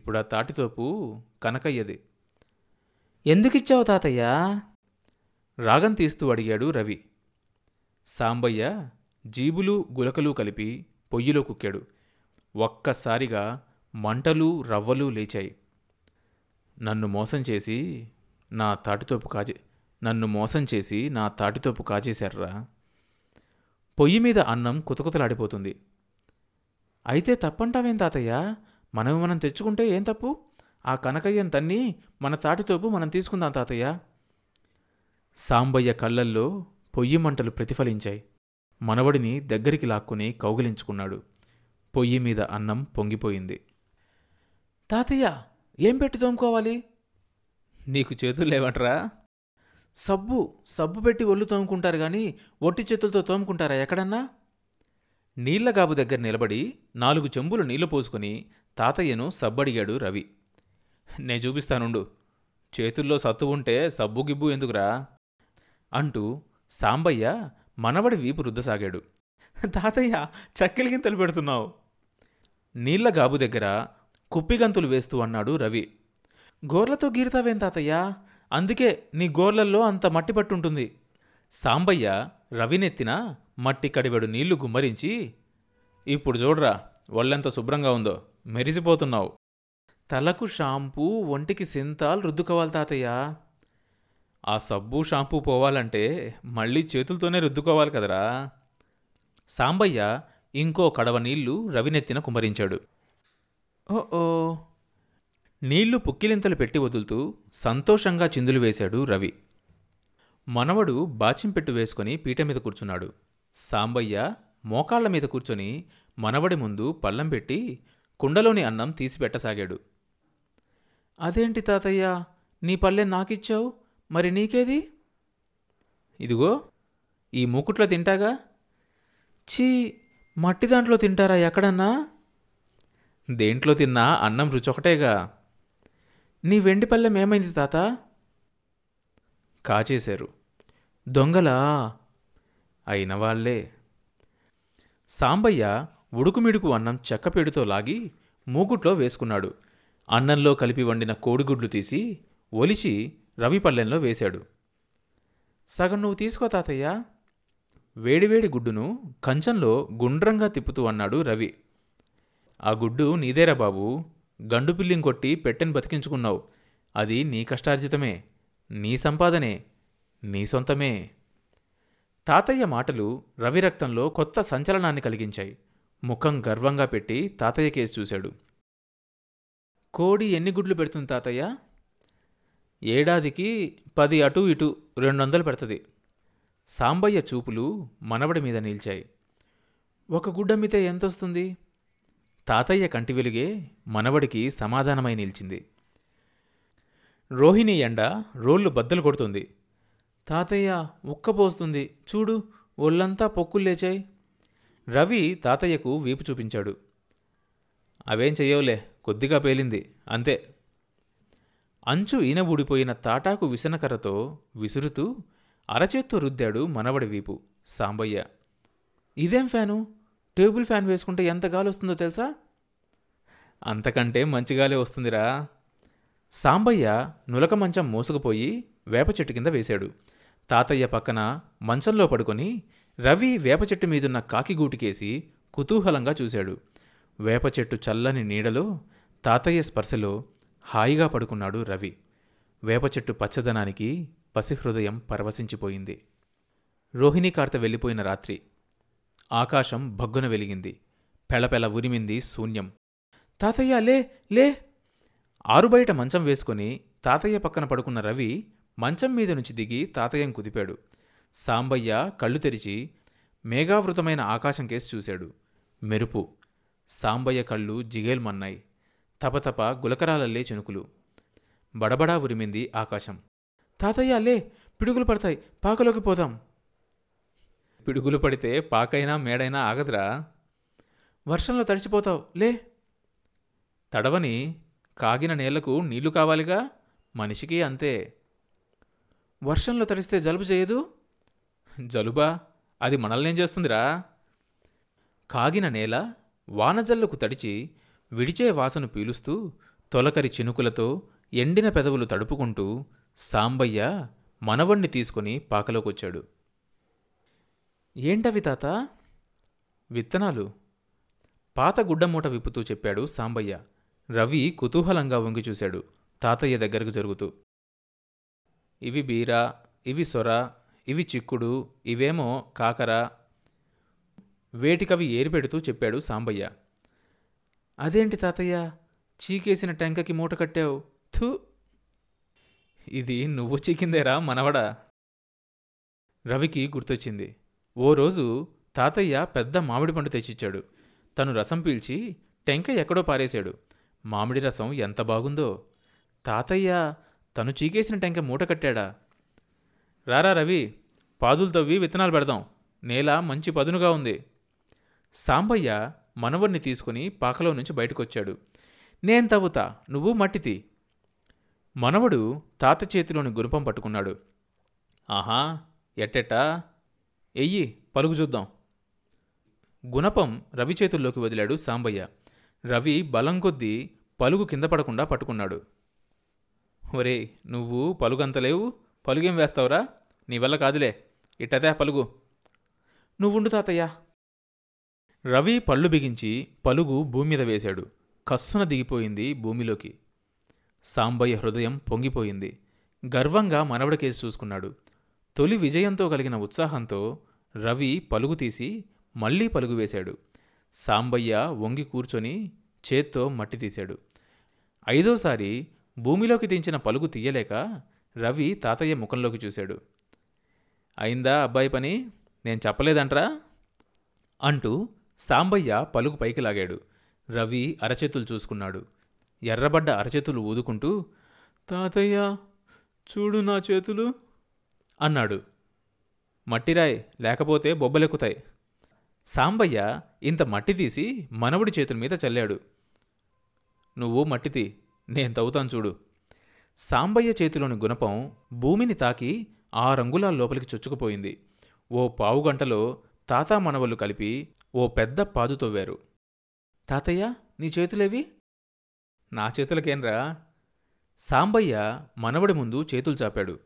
ఇప్పుడు ఆ తాటితోపు కనకయ్యది. ఎందుకిచ్చావు తాతయ్య? రాగం తీస్తూ అడిగాడు రవి. సాంబయ్య జీబులు గులకలు కలిపి పొయ్యిలో కుక్కాడు. ఒక్కసారిగా మంటలు రవ్వలు లేచాయి. నన్ను మోసం చేసి నా తాటితోపు కాజే నన్ను మోసం చేసి నా తాటితోపు కాజేశారా పొయ్యి మీద అన్నం కుతకుతలాడిపోతుంది. అయితే తప్పంటావేం తాతయ్య? మనం మనం తెచ్చుకుంటే ఏం తప్పు? ఆ కనకయ్యం తన్ని మన తాటితోపు మనం తీసుకుందాం తాతయ్య. సాంబయ్య కళ్ళల్లో పొయ్యి మంటలు ప్రతిఫలించాయి. మనవడిని దగ్గరికి లాక్కుని కౌగిలించుకున్నాడు. పొయ్యి మీద అన్నం పొంగిపోయింది. తాతయ్య ఏం పెట్టి తోముకోవాలి? నీకు చేతులు లేవట్రా? సబ్బు సబ్బు పెట్టి ఒళ్ళు తోముకుంటారు గాని ఒట్టి చేతులతో తోముకుంటారా ఎక్కడన్నా? నీళ్ళగాబు దగ్గర నిలబడి నాలుగు చెంబులు నీళ్ళు పోసుకుని తాతయ్యను సబ్బడిగాడు రవి. నే చూపిస్తానుండు. చేతుల్లో సత్తు ఉంటే సబ్బు గిబ్బు ఎందుకురా? అంటూ సాంబయ్య మనవడి వీపు రుద్దసాగాడు. తాతయ్య చక్కెలిగింతలు పెడుతున్నావు. నీళ్ళగాబు దగ్గర కుప్పిగంతులు వేస్తూ అన్నాడు రవి. గోర్లతో గీరుతావేం తాతయ్య? అందుకే నీ గోర్లల్లో అంత మట్టి పట్టుంటుంది. సాంబయ్య రవినెత్తిన మట్టి కడివెడు నీళ్ళు గుమ్మరించి ఇప్పుడు చూడరా ఒళ్ళెంత శుభ్రంగా ఉందో మెరిసిపోతున్నావు. తలకు షాంపూ ఒంటికి సింతాల్ రుద్దుకోవాలి తాతయ్య. ఆ సబ్బు షాంపూ పోవాలంటే మళ్ళీ చేతులతోనే రుద్దుకోవాలి కదరా. సాంబయ్య ఇంకో కడవ నీళ్ళు రవినెత్తిన కుమ్మరించాడు. ఓ ఓ నీళ్ళు పుక్కిలింతలు పెట్టి వదులుతూ సంతోషంగా చిందులు వేశాడు రవి. మనవడు బాచింపెట్టు వేసుకుని పీట మీద కూర్చున్నాడు. సాంబయ్య మోకాళ్ళ మీద కూర్చొని మనవడి ముందు పళ్ళం పెట్టి కుండలోని అన్నం తీసిపెట్టసాగాడు అదేంటి తాతయ్య నీ పల్లె నాకిచ్చావు? మరి నీకేది? ఇదిగో ఈ మూకుట్లో తింటాగా? ఛీ మట్టి దాంట్లో తింటారా ఎక్కడన్నా? దేంట్లో తిన్నా అన్నం రుచొకటేగా. నీ వెండి పళ్ళెం ఏమైంది తాత? కాచేశారు. దొంగలా? అయిన వాళ్ళే సాంబయ్య ఉడుకుమిడుకు అన్నం చెక్కపేడుతో లాగి మూగుట్లో వేసుకున్నాడు. అన్నంలో కలిపి వండిన కోడిగుడ్లు తీసి ఒలిచి రవిపల్లెంలో వేశాడు. సగం నువ్వు తీసుకో తాతయ్య. వేడివేడి గుడ్డును కంచంలో గుండ్రంగా తిప్పుతూ అన్నాడు రవి. ఆ గుడ్డు నీదేరా బాబు? గండు పిల్లిం కొట్టి పెట్టెని బతికించుకున్నావు. అది నీ కష్టార్జితమే. నీ సంపాదనే. నీ సొంతమే. తాతయ్య మాటలు రవి రక్తంలో కొత్త సంచలనాన్ని కలిగించాయి. ముఖం గర్వంగా పెట్టి తాతయ్య కేసు చూశాడు. కోడి ఎన్ని గుడ్లు పెడుతుంది తాతయ్య? ఏడాదికి పది అటు ఇటు రెండు వందలు పెడుతుంది. సాంబయ్య చూపులు మనవడి మీద నిలిచాయి. ఒక గుడ్డమ్మితే ఎంతొస్తుంది? తాతయ్య కంటి వెలుగే మనవడికి సమాధానమై నిలిచింది. రోహిణి ఎండ రోళ్ళు బద్దలు కొడుతుంది. తాతయ్య ఉక్కపోస్తుంది చూడు ఒళ్ళంతా పొక్కులు లేచాయి. రవి తాతయ్యకు వీపు చూపించాడు. అవేం చెయ్యవులే కొద్దిగా పేలింది అంతే. అంచు ఈన ఊడిపోయిన తాటాకు విసనకర్రతో విసురుతూ అరచేత్తో రుద్దాడు మనవడి వీపు సాంబయ్య. ఇదేం ఫ్యాను? టేబుల్ ఫ్యాన్ వేసుకుంటే ఎంత గాలి వస్తుందో తెలుసా? అంతకంటే మంచి గాలి వస్తుందిరా. సాంబయ్య నులక మంచం మోసుకుపోయి వేప చెట్టు కింద వేశాడు. తాతయ్య పక్కన మంచంలో పడుకొని రవి వేప చెట్టు మీదున్న కాకిగూటికేసి కుతూహలంగా చూశాడు. వేప చెట్టు చల్లని నీడలో తాతయ్య స్పర్శలో హాయిగా పడుకున్నాడు రవి. వేప చెట్టు పచ్చదనానికి పసిహృదయం పరవశించిపోయింది. రోహిణీ కార్త వెళ్ళిపోయిన రాత్రి. ఆకాశం భగ్గున వెలిగింది. పెళపెళ ఉరిమింది శూన్యం. తాతయ్య లే లే! ఆరుబయట మంచం వేసుకుని తాతయ్య పక్కన పడుకున్న రవి మంచం మీద నుంచి దిగి తాతయ్యం కుదిపాడు. సాంబయ్య కళ్ళు తెరిచి మేఘావృతమైన ఆకాశం కేసి చూశాడు. మెరుపు. సాంబయ్య కళ్ళు జిగేల్మన్నాయి తపతప గులకరాలల్లే చెనుకులు. బడబడా ఉరిమింది ఆకాశం. తాతయ్య లే పిడుగులు పడతాయి. పాకలోకి పోదాం. పిడుగులు పడితే పాకైనా మేడైనా ఆగదురా. వర్షంలో తడిచిపోతావు. లే. తడవని కాగిన నేలకు నీళ్ళు కావాలిగా? మనిషికి అంతే. వర్షంలో తడిస్తే జలుబు చేయదు? జలుబా? అది మనల్నేం చేస్తుందిరా? కాగిన నేల వానజల్లుకు తడిచి విడిచే వాసను పీలుస్తూ తొలకరి చినుకులతో ఎండిన పెదవులు తడుపుకుంటూ సాంబయ్య మనవణ్ణి తీసుకుని పాకలోకొచ్చాడు. ఏంటవి తాత? విత్తనాలు. పాత గుడ్డమూట విప్పుతూ చెప్పాడు సాంబయ్య. రవి కుతూహలంగా వంగి చూశాడు. తాతయ్య దగ్గరకు జరుగుతూ ఇవి బీర ఇవి సొర ఇవి చిక్కుడు ఇవేమో కాకర. వేటికవి ఏరిపెడుతూ చెప్పాడు సాంబయ్య. అదేంటి తాతయ్య? చీకేసిన టెంకకి మూట కట్టావు. థూ! ఇది నువ్వు చీకిందేరా మనవడా. రవికి గుర్తొచ్చింది. ఓ రోజు తాతయ్య పెద్ద మామిడి పండు తెచ్చిచ్చాడు. తను రసం పీల్చి టెంక ఎక్కడో పారేశాడు. మామిడి రసం ఎంత బాగుందో. తాతయ్య తను చీకేసిన టెంక మూట కట్టాడా? రారా రవి పాదులు తవ్వి విత్తనాలు పెడదాం. నేల మంచి పదునుగా ఉంది. సాంబయ్య మనవర్ని తీసుకుని పాకలో నుంచి బయటకొచ్చాడు. నేను తవ్వుతా నువ్వు మట్టితి మనవడు తాత చేతిలోని గురుపం పట్టుకున్నాడు. ఆహా ఎట్టెట్టా? ఎయ్యి పలుగు చూద్దాం. గుణపం రవి చేతుల్లోకి వదిలాడు సాంబయ్య. రవి బలం కొద్దీ పలుగు కింద పడకుండా పట్టుకున్నాడు. ఒరే నువ్వు పలుగంతలేవు పలుగేం వేస్తావురా? నీ వల్ల కాదులే. ఇట్టతే పలుగు. నువ్వుండు తాతయ్యా. రవి పళ్ళు బిగించి పలుగు భూమి మీద వేశాడు. కస్సున దిగిపోయింది భూమిలోకి. సాంబయ్య హృదయం పొంగిపోయింది. గర్వంగా మనవడికేసి చూసుకున్నాడు. తొలి విజయంతో కలిగిన ఉత్సాహంతో రవి పలుగు తీసి మళ్ళీ పలుగు వేశాడు. సాంబయ్య వంగి కూర్చొని చేత్తో మట్టి తీశాడు. ఐదోసారి భూమిలోకి దించిన పలుగు తీయలేక రవి తాతయ్య ముఖంలోకి చూశాడు. అయిందా అబ్బాయి పని? నేను చెప్పలేదంట్రా? అంటూ సాంబయ్య పలుగు పైకి లాగాడు. రవి అరచేతులు చూసుకున్నాడు. ఎర్రబడ్డ అరచేతులు ఊదుకుంటూ తాతయ్య చూడు నా చేతులు అన్నాడు. మట్టిరాయ్ లేకపోతే బొబ్బలెక్కుతాయి. సాంబయ్య ఇంత మట్టి తీసి మనవడి చేతుల మీద చల్లాడు. నువ్వు మట్టితి నేను తవ్వుతాను చూడు. సాంబయ్య చేతిలోని గుణపం భూమిని తాకి ఆ రంగుల లోపలికి చొచ్చుకుపోయింది. ఓ పావుగంటలో తాతా మనవళ్ళు కలిపి ఓ పెద్ద పాదు తవ్వారు. తాతయ్య నీ చేతులేవి? నా చేతులకేంరా? సాంబయ్య మనవడి ముందు చేతులు చాపాడు.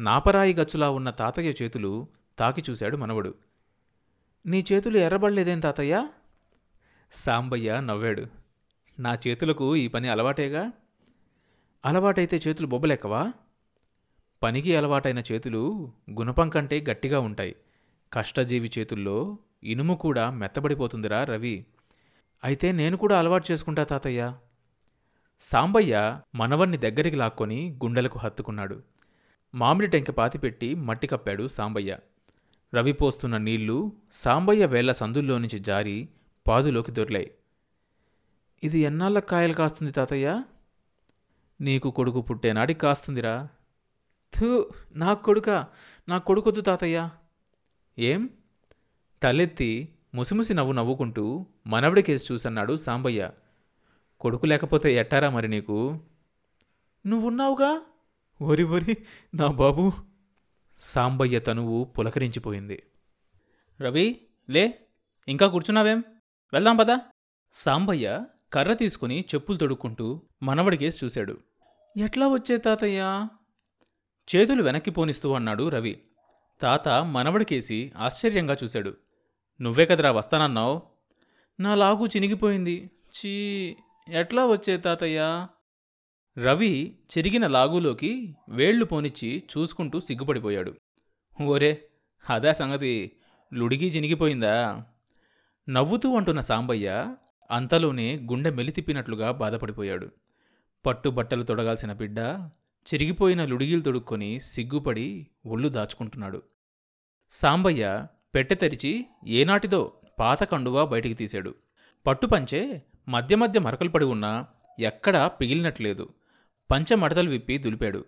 నాపరాయి గచ్చులా ఉన్న తాతయ్య చేతులు తాకి చూశాడు మనవడు. నీ చేతులు ఎర్రబడలేదేం తాతయ్య? సాంబయ్య నవ్వాడు. నా చేతులకు ఈ పని అలవాటేగా? అలవాటైతే చేతులు బొబ్బలెక్కవా పనికి అలవాటైన చేతులు గుణపం కంటే గట్టిగా ఉంటాయి. కష్టజీవి చేతుల్లో ఇనుము కూడా మెత్తబడిపోతుందిరా రవి. అయితే నేను కూడా అలవాటు చేసుకుంటా తాతయ్య. సాంబయ్య మనవన్ని దగ్గరికి లాక్కొని గుండెలకు హత్తుకున్నాడు. మామిడి టెంక పాతిపెట్టి మట్టి కప్పాడు సాంబయ్య. రవి పోస్తున్న నీళ్ళు సాంబయ్య వేళ్ళ సందుల్లో నుంచి జారి పాదులోకి దొర్లాయి. ఇది ఎన్నాళ్ళ కాయలు కాస్తుంది తాతయ్య? నీకు కొడుకు పుట్టేనాడికి కాస్తుందిరా. థూ నా కొడుక నా కొడుకొద్దు తాతయ్య. ఏం? తలెత్తి ముసిముసి నవ్వు నవ్వుకుంటూ మనవడి కేసు చూసన్నాడు సాంబయ్య. కొడుకు లేకపోతే ఎట్టారా మరి నీకు? నువ్వున్నావుగా? ఒరి ఒరి నా బాబు. సాంబయ్య తనువు పులకరించిపోయింది. రవి లే ఇంకా కూర్చున్నావేం? వెళ్దాం పదా. సాంబయ్య కర్ర తీసుకుని చెప్పులు తొడుక్కుంటూ మనవడికేసి చూశాడు. ఎట్లా వచ్చే తాతయ్య? చేతులు వెనక్కి పోనిస్తూ అన్నాడు రవి. తాత మనవడికేసి ఆశ్చర్యంగా చూశాడు. నువ్వే కదరా వస్తానన్నావు? నా లాగు చినిగిపోయింది. చీ ఎట్లా వచ్చే తాతయ్య? రవి చెరిగిన లాగులోకి వేళ్ళు పోనిచ్చి చూసుకుంటూ సిగ్గుపడిపోయాడు. ఓరే అదే సంగతి. లుడిగి చినిగిపోయిందా? నవ్వుతూ అంటున్న సాంబయ్య అంతలోనే గుండె మెలితిప్పినట్లుగా బాధపడిపోయాడు. పట్టుబట్టలు తొడగాల్సిన బిడ్డ చిరిగిపోయిన లుడిగిలు తొడుక్కొని సిగ్గుపడి ఒళ్ళు దాచుకుంటున్నాడు. సాంబయ్య పెట్టె తెరిచి ఏనాటిదో పాత కండువా బయటికి తీశాడు. పట్టుపంచే మధ్య మధ్య మరకలు పడి ఉన్నా ఎక్కడా పిగిలినట్లేదు. పంచ మడతలు విప్పి దులిపాడు.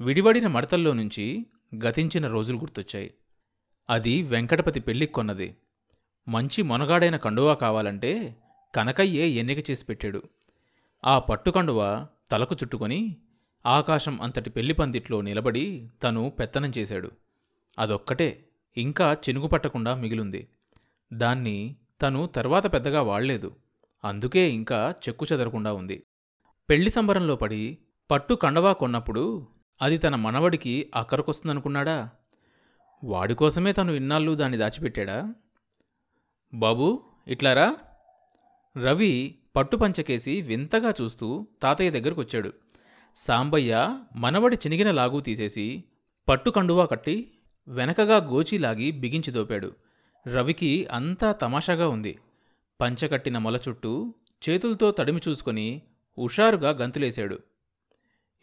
విడివడిన మడతల్లో నుంచి గతించిన రోజులు గుర్తొచ్చాయి. అది వెంకటపతి పెళ్ళికి కొన్నది మంచి మొనగాడైన కండువా కావాలంటే కనకయ్యే ఎన్నిక చేసి పెట్టాడు. ఆ పట్టుకండువ తలకు చుట్టుకొని ఆకాశం అంతటి పెళ్ళి పందిట్లో నిలబడి తను పెత్తనం చేశాడు. అదొక్కటే ఇంకా చినుగు పట్టకుండా మిగిలుంది. దాన్ని తను తర్వాత పెద్దగా వాళ్ళేదు. అందుకే ఇంకా చెక్కు చెదరకుండా ఉంది. పెళ్ళి సంబరంలో పడి పట్టు కండవా కొన్నప్పుడు అది తన మనవడికి అక్కరకొస్తుందనుకున్నాడా? వాడి కోసమే తను ఇన్నాళ్ళు దాన్ని దాచిపెట్టాడా? బాబూ ఇట్లారా రవి పట్టు పంచకేసి వింతగా చూస్తూ తాతయ్య దగ్గరకొచ్చాడు. సాంబయ్య మనవడి చినిగిన లాగు తీసేసి పట్టు కండువా కట్టి వెనకగా గోచీలాగి బిగించి దోపాడు. రవికి అంతా తమాషాగా ఉంది. పంచకట్టిన మొల చుట్టూ చేతులతో తడిమి చూసుకొని హుషారుగా గంతులేశాడు.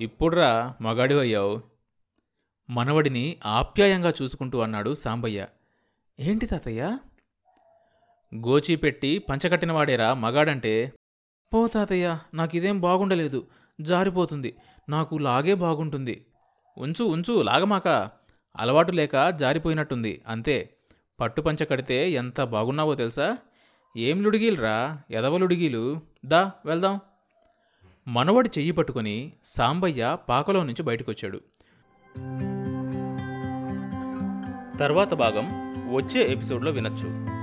ఇప్పుడ్రా మగాడివయ్యావు మనవడిని ఆప్యాయంగా చూసుకుంటూ అన్నాడు సాంబయ్య. ఏంటి తాతయ్య? గోచీపెట్టి పంచకట్టినవాడేరా మగాడంటే. పో తాతయ్య నాకిదేం బాగుండలేదు. జారిపోతుంది. నాకు లాగే బాగుంటుంది. ఉంచు ఉంచు లాగమాక. అలవాటు లేక జారిపోయినట్టుంది అంతే. పట్టు పంచ కడితే ఎంత బాగున్నావో తెలుసా? ఏం లుడిగీలురా? ఎదవలుడిగీలు దా వెళ్దాం. మనవడి చెయ్యి పట్టుకొని సాంబయ్య పాకలో నుంచి బయటకొచ్చాడు. తర్వాత భాగం వచ్చే ఎపిసోడ్లో వినొచ్చు.